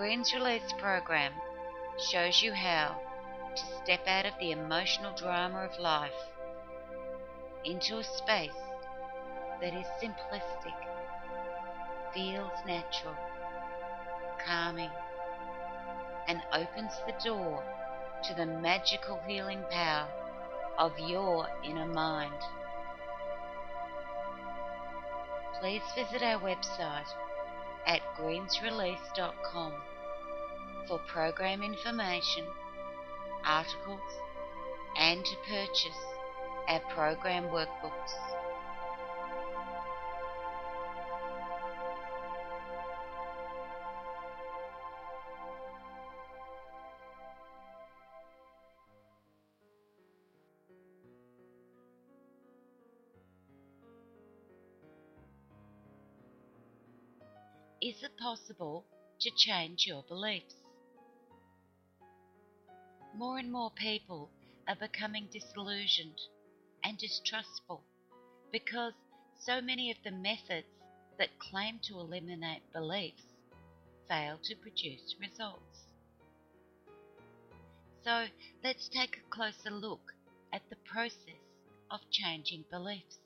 Greens Release program shows you how to step out of the emotional drama of life into a space that is simplistic, feels natural, calming, and opens the door to the magical healing power of your inner mind. Please visit our website at greensrelease.com for program information, articles, and to purchase our program workbooks. Is it possible to change your beliefs? More and more people are becoming disillusioned and distrustful because so many of the methods that claim to eliminate beliefs fail to produce results. So let's take a closer look at the process of changing beliefs,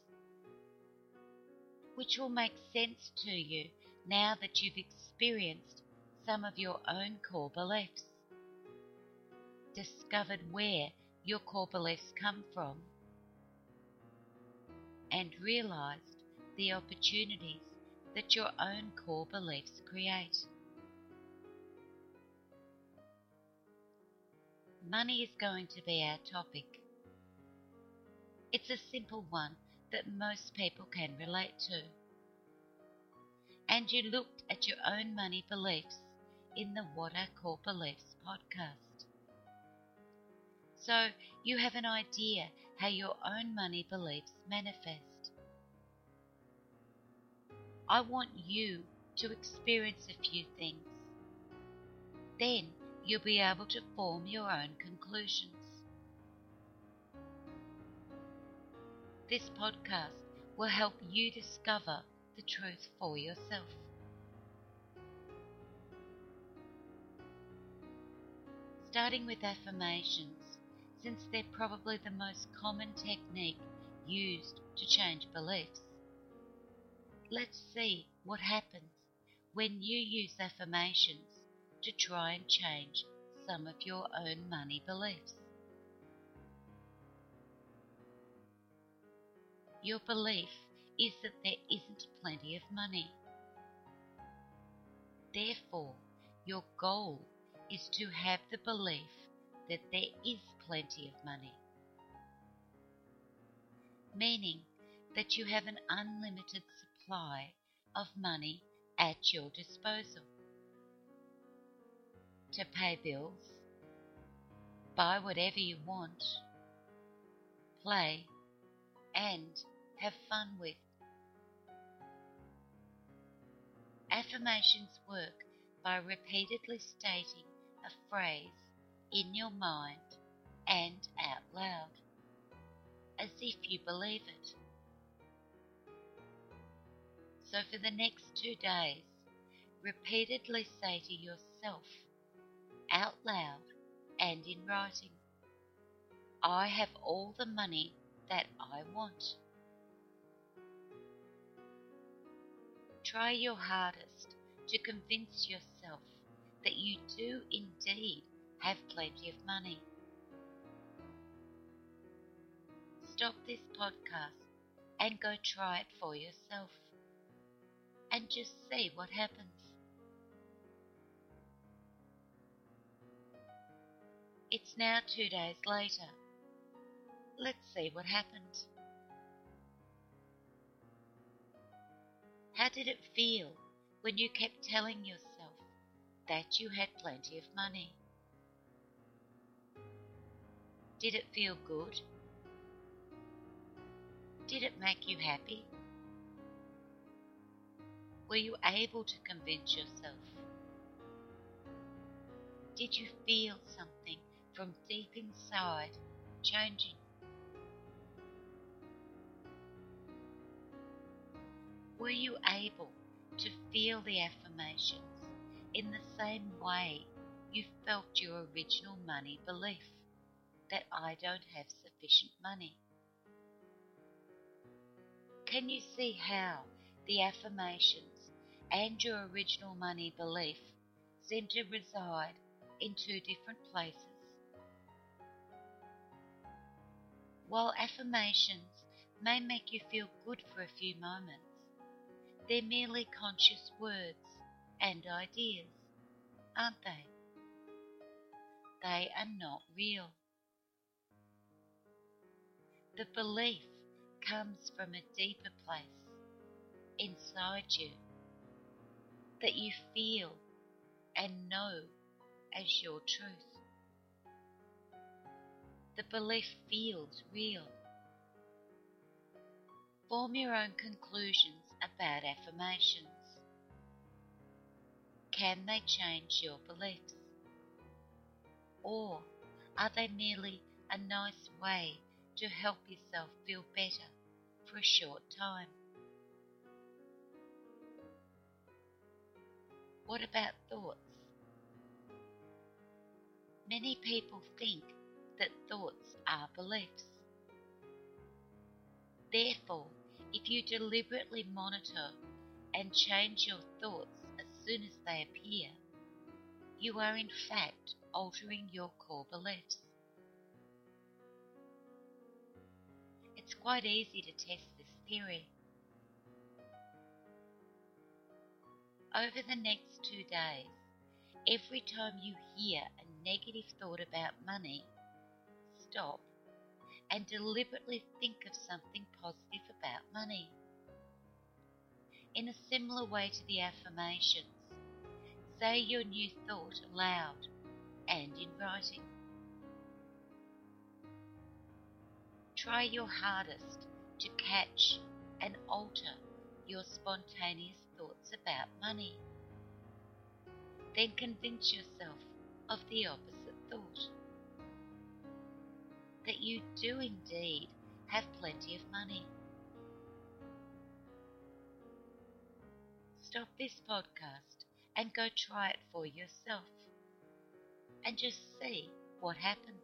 which will make sense to you now that you've experienced some of your own core beliefs, discovered where your core beliefs come from, and realized the opportunities that your own core beliefs create. Money is going to be our topic. It's a simple one that most people can relate to and you looked at your own money beliefs in the What I Call Beliefs podcast. So you have an idea how your own money beliefs manifest. I want you to experience a few things. Then you'll be able to form your own conclusions. This podcast will help you discover the truth for yourself. Starting with affirmations, since they're probably the most common technique used to change beliefs. Let's see what happens when you use affirmations to try and change some of your own money beliefs. Your belief is that there isn't plenty of money. Therefore, your goal is to have the belief that there is plenty of money, meaning that you have an unlimited supply of money at your disposal to pay bills, buy whatever you want, play, and have fun with. Affirmations work by repeatedly stating a phrase in your mind and out loud, as if you believe it. So for the next two days, repeatedly say to yourself, out loud and in writing, I have all the money that I want. Try your hardest to convince yourself that you do indeed have plenty of money. Stop this podcast and go try it for yourself and just see what happens. It's now two days later. Let's see what happened. How did it feel when you kept telling yourself that you had plenty of money? Did it feel good? Did it make you happy? Were you able to convince yourself? Did you feel something from deep inside changing? Were you able to feel the affirmations in the same way you felt your original money belief that I don't have sufficient money. Can you see how the affirmations and your original money belief seem to reside in two different places? While affirmations may make you feel good for a few moments, they're merely conscious words and ideas, aren't they? They are not real. The belief comes from a deeper place inside you that you feel and know as your truth. The belief feels real. Form your own conclusions about affirmations. Can they change your beliefs? Or are they merely a nice way to help yourself feel better for a short time? What about thoughts? Many people think that thoughts are beliefs. Therefore, if you deliberately monitor and change your thoughts as soon as they appear, you are in fact altering your core beliefs. It's quite easy to test this theory. Over the next two days, every time you hear a negative thought about money, stop and deliberately think of something positive about money. In a similar way to the affirmations, say your new thought aloud and in writing. Try your hardest to catch and alter your spontaneous thoughts about money. Then convince yourself of the opposite thought that you do indeed have plenty of money. Stop this podcast and go try it for yourself and just see what happens.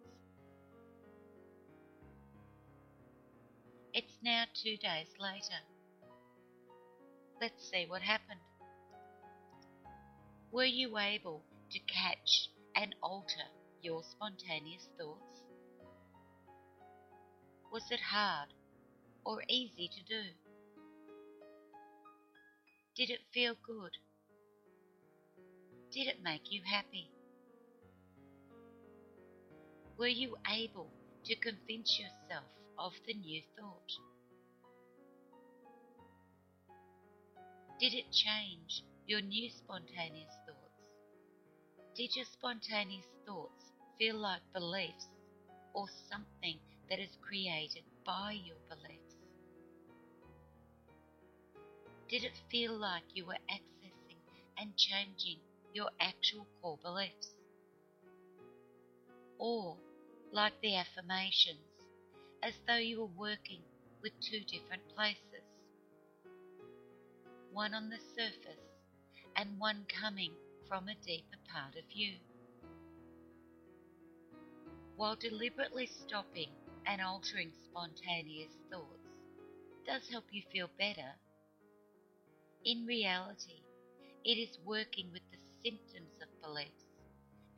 It's now two days later. Let's see what happened. Were you able to catch and alter your spontaneous thoughts? Was it hard or easy to do? Did it feel good? Did it make you happy? Were you able to convince yourself of the new thought? Did it change your new spontaneous thoughts? Did your spontaneous thoughts feel like beliefs or something that is created by your beliefs? Did it feel like you were accessing and changing your actual core beliefs? Or, like the affirmations, as though you were working with two different places? One on the surface and one coming from a deeper part of you. While deliberately stopping and altering spontaneous thoughts does help you feel better, in reality, it is working with the symptoms of beliefs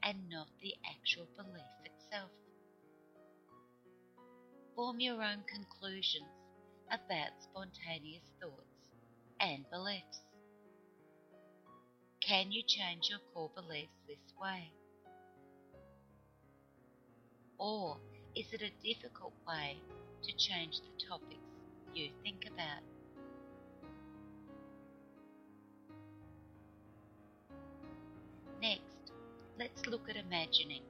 and not the actual belief itself. Form your own conclusions about spontaneous thoughts and beliefs. Can you change your core beliefs this way? Or is it a difficult way to change the topics you think about? Next, let's look at imagining.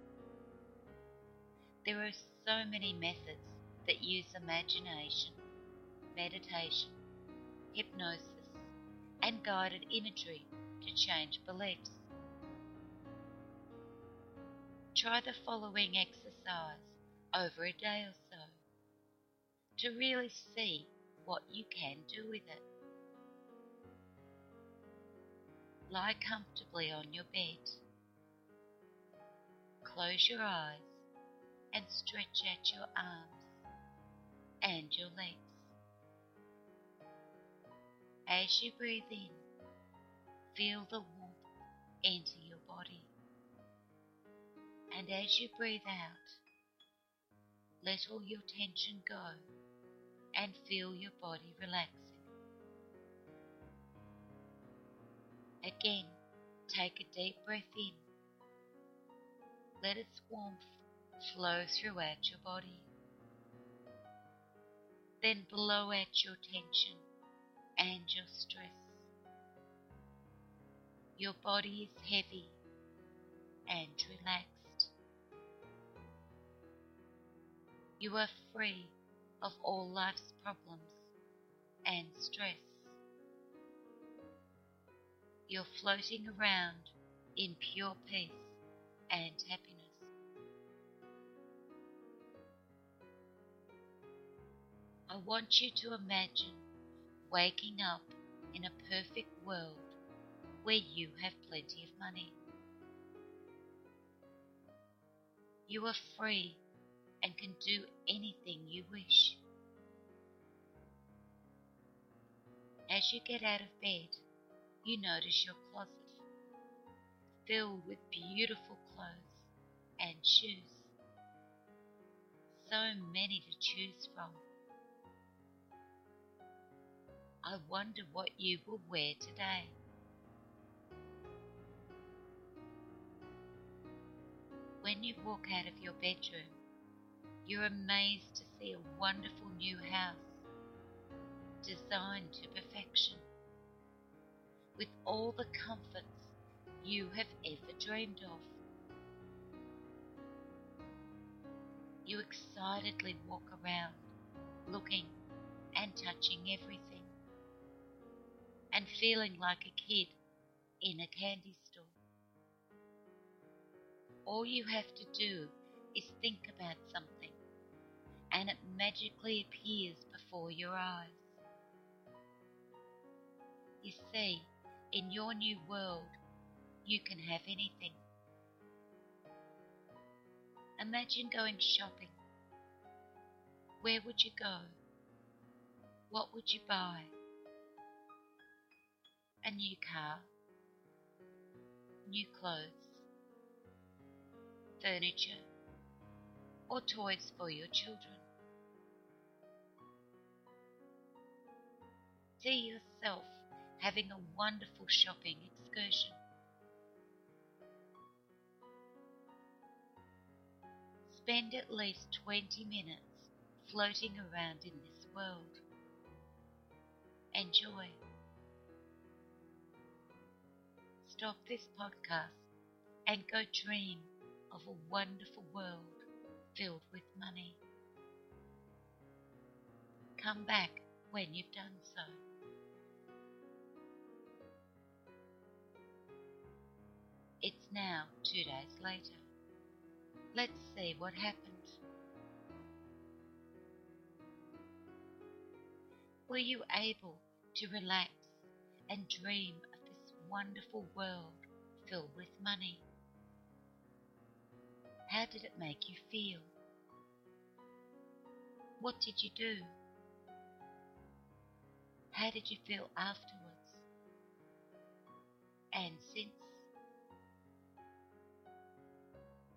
There are so many methods that use imagination, meditation, hypnosis, and guided imagery to change beliefs. Try the following exercise over a day or so to really see what you can do with it. lie comfortably on your bed. Close your eyes and stretch out your arms and your legs. As you breathe in, feel the warmth enter your body. And as you breathe out, let all your tension go and feel your body relaxing. Again, take a deep breath in. Let its warmth flow throughout your body. Then blow out your tension and your stress. Your body is heavy and relaxed. You are free of all life's problems and stress. You're floating around in pure peace and happiness. I want you to imagine waking up in a perfect world where you have plenty of money. You are free and can do anything you wish. As you get out of bed, you notice your closet filled with beautiful clothes and shoes. So many to choose from. I wonder what you will wear today. When you walk out of your bedroom, you're amazed to see a wonderful new house, designed to perfection, with all the comforts you have ever dreamed of. You excitedly walk around, looking and touching everything, and feeling like a kid in a candy store. All you have to do is think about something, and it magically appears before your eyes. You see, in your new world, you can have anything. Imagine going shopping. Where would you go? What would you buy? A new car, new clothes, furniture, or toys for your children. See yourself having a wonderful shopping excursion. Spend at least 20 minutes floating around in this world. Enjoy. Stop this podcast and go dream of a wonderful world filled with money. Come back when you've done so. Now two days later. Let's see what happened. Were you able to relax and dream of this wonderful world filled with money? How did it make you feel? What did you do? How did you feel afterwards? And since?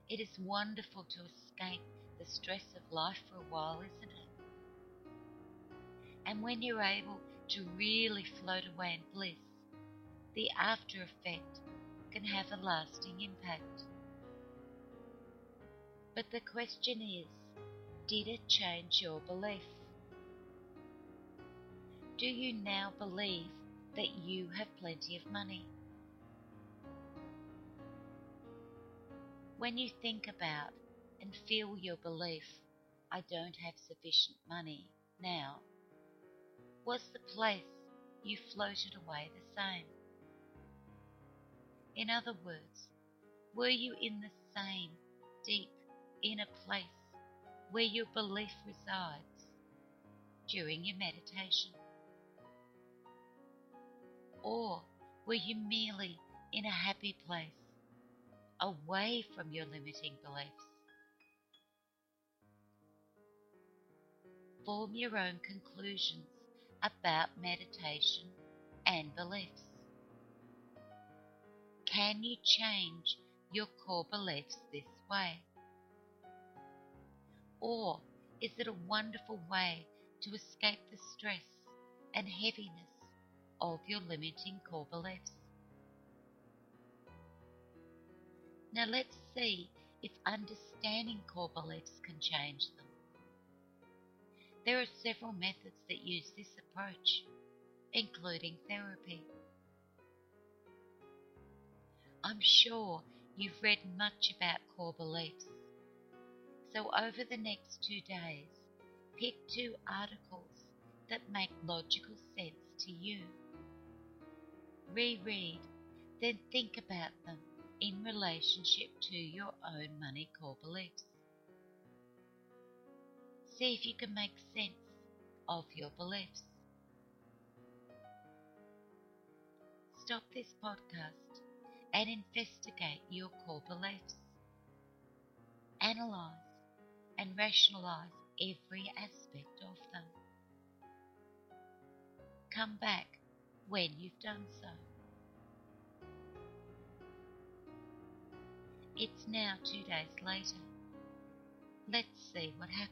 It is wonderful to escape the stress of life for a while, isn't it? And when you're able to really float away in bliss, the after effect can have a lasting impact. But the question is, did it change your belief? Do you now believe that you have plenty of money? When you think about and feel your belief, I don't have sufficient money now, was the place you floated away the same? In other words, were you in the same deep inner place where your belief resides during your meditation? Or were you merely in a happy place, away from your limiting beliefs. Form your own conclusions about meditation and beliefs. Can you change your core beliefs this way? Or is it a wonderful way to escape the stress and heaviness of your limiting core beliefs? Now let's see if understanding core beliefs can change them. There are several methods that use this approach, including therapy. I'm sure you've read much about core beliefs. So over the next two days, pick two articles that make logical sense to you. Reread, then think about them in relationship to your own money core beliefs. See if you can make sense of your beliefs. Stop this podcast and investigate your core beliefs. Analyze and rationalize every aspect of them. Come back when you've done so. It's now two days later. Let's see what happened.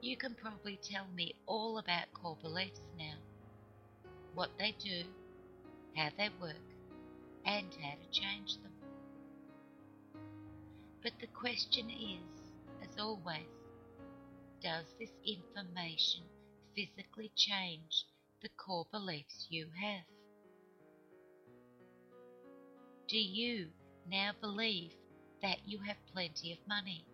You can probably tell me all about core beliefs now what they do, how they work, and how to change them. But the question is, as always, does this information physically change the core beliefs you have? Do you now believe that you have plenty of money?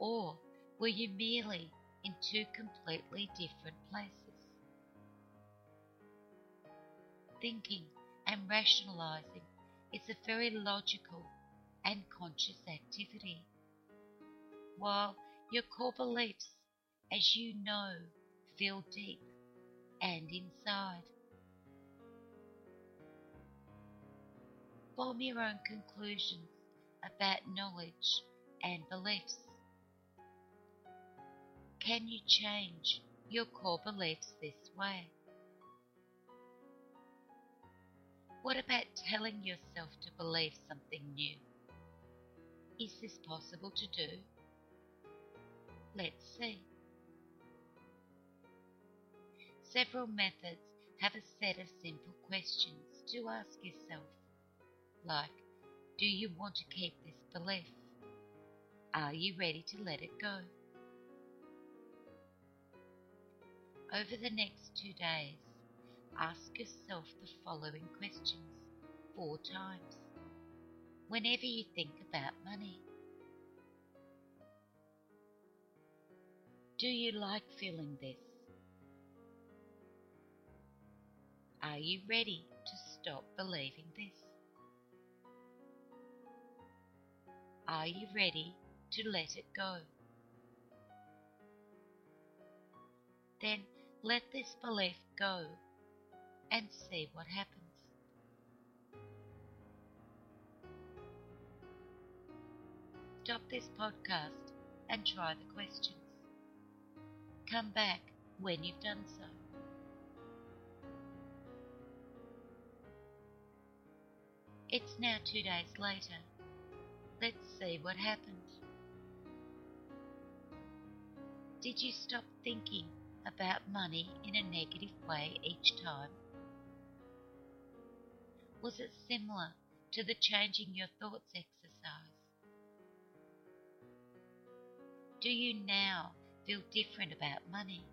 Or were you merely in two completely different places? thinking and rationalizing is a very logical and conscious activity. While your core beliefs, as you know, feel deep and inside. Form your own conclusions about knowledge and beliefs. Can you change your core beliefs this way? What about telling yourself to believe something new? Is this possible to do? Let's see. Several methods have a set of simple questions to ask yourself, like Do you want to keep this belief? Are you ready to let it go? Over the next two days, ask yourself the following questions four times whenever you think about money. Do you like feeling this? Are you ready to stop believing this? Are you ready to let it go? Then let this belief go and see what happens. Stop this podcast and try the questions. Come back when you've done so. It's now two days later. Let's see what happened. Did you stop thinking about money in a negative way each time? Was it similar to the changing your thoughts exercise? Do you now feel different about money?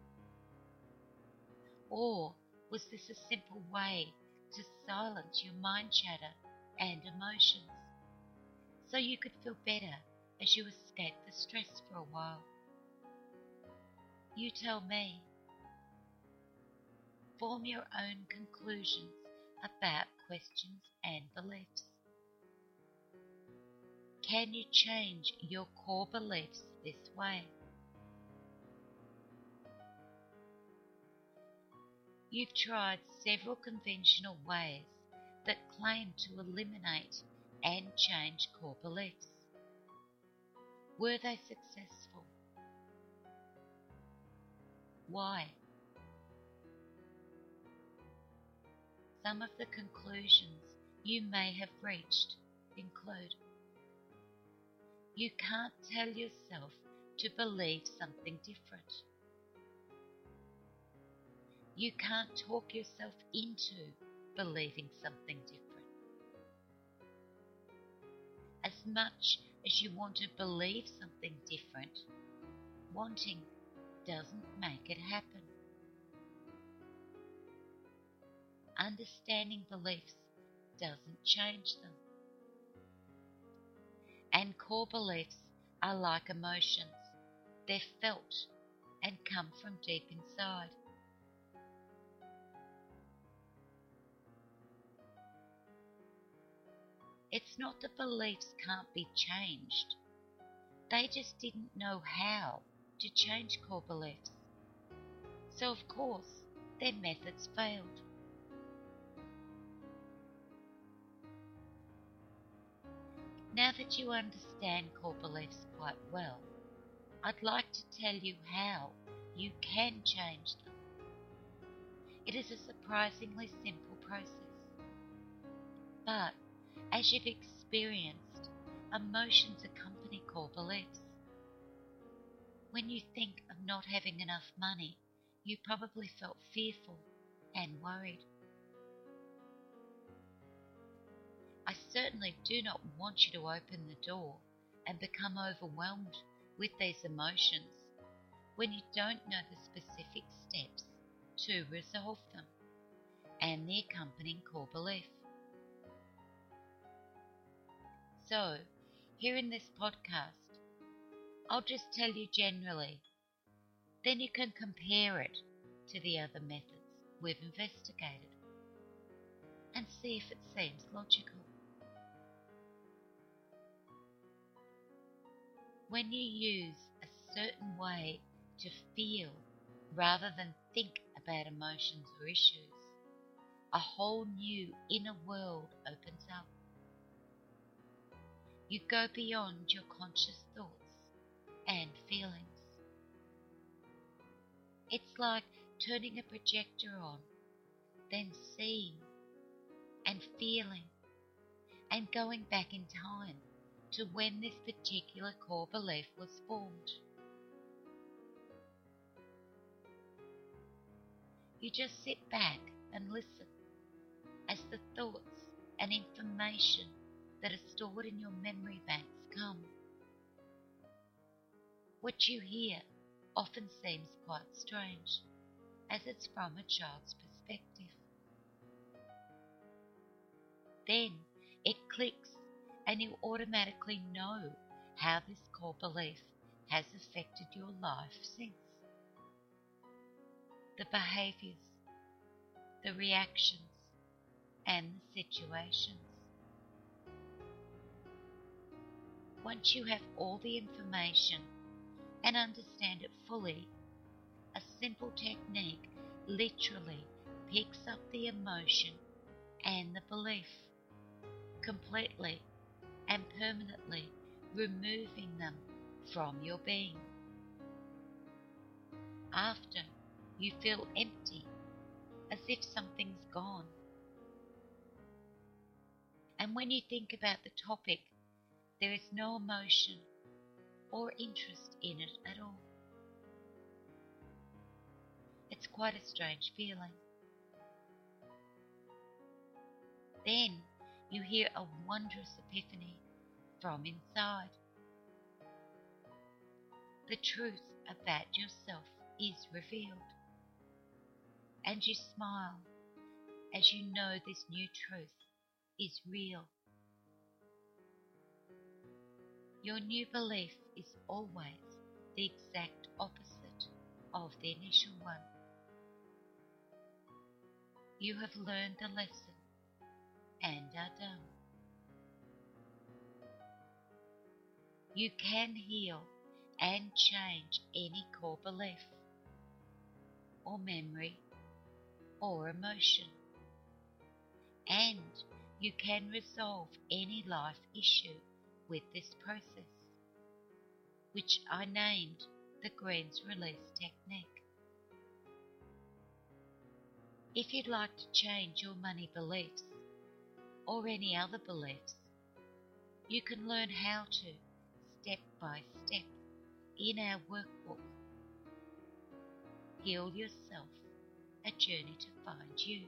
Or was this a simple way to silence your mind chatter and emotions so you could feel better as you escape the stress for a while? You tell me. Form your own conclusions about questions and beliefs. Can you change your core beliefs this way? You've tried several conventional ways that claim to eliminate and change core beliefs. Were they successful? Why? Some of the conclusions you may have reached include you can't tell yourself to believe something different. You can't talk yourself into believing something different. As much as you want to believe something different, wanting doesn't make it happen. Understanding beliefs doesn't change them. And core beliefs are like emotions. They're felt and come from deep inside. It's not that beliefs can't be changed. They just didn't know how to change core beliefs. So, of course, their methods failed. Now that you understand core beliefs quite well, I'd like to tell you how you can change them. It is a surprisingly simple process. But as you've experienced, emotions accompany core beliefs. When you think of not having enough money, you probably felt fearful and worried. I certainly do not want you to open the door and become overwhelmed with these emotions when you don't know the specific steps to resolve them and the accompanying core belief. So, here in this podcast, I'll just tell you generally, then you can compare it to the other methods we've investigated and see if it seems logical. when you use a certain way to feel rather than think about emotions or issues, a whole new inner world opens up. You go beyond your conscious thoughts and feelings. It's like turning a projector on, then seeing and feeling and going back in time to when this particular core belief was formed. You just sit back and listen as the thoughts and information that are stored in your memory banks come. What you hear often seems quite strange, as it's from a child's perspective. Then it clicks and you automatically know how this core belief has affected your life since. The behaviors, the reactions, and the situations. Once you have all the information and understand it fully, a simple technique literally picks up the emotion and the belief completely and permanently removing them from your being. After, you feel empty, as if something's gone. And when you think about the topic, there is no emotion or interest in it at all. It's quite a strange feeling. Then you hear a wondrous epiphany from inside. The truth about yourself is revealed, and you smile as you know this new truth is real. Your new belief is always the exact opposite of the initial one. You have learned the lesson and are done. You can heal and change any core belief or memory or emotion. And you can resolve any life issue with this process, which I named the Green's Release Technique. If you'd like to change your money beliefs or any other beliefs, you can learn how to step by step in our workbook. Heal Yourself, a journey to find you.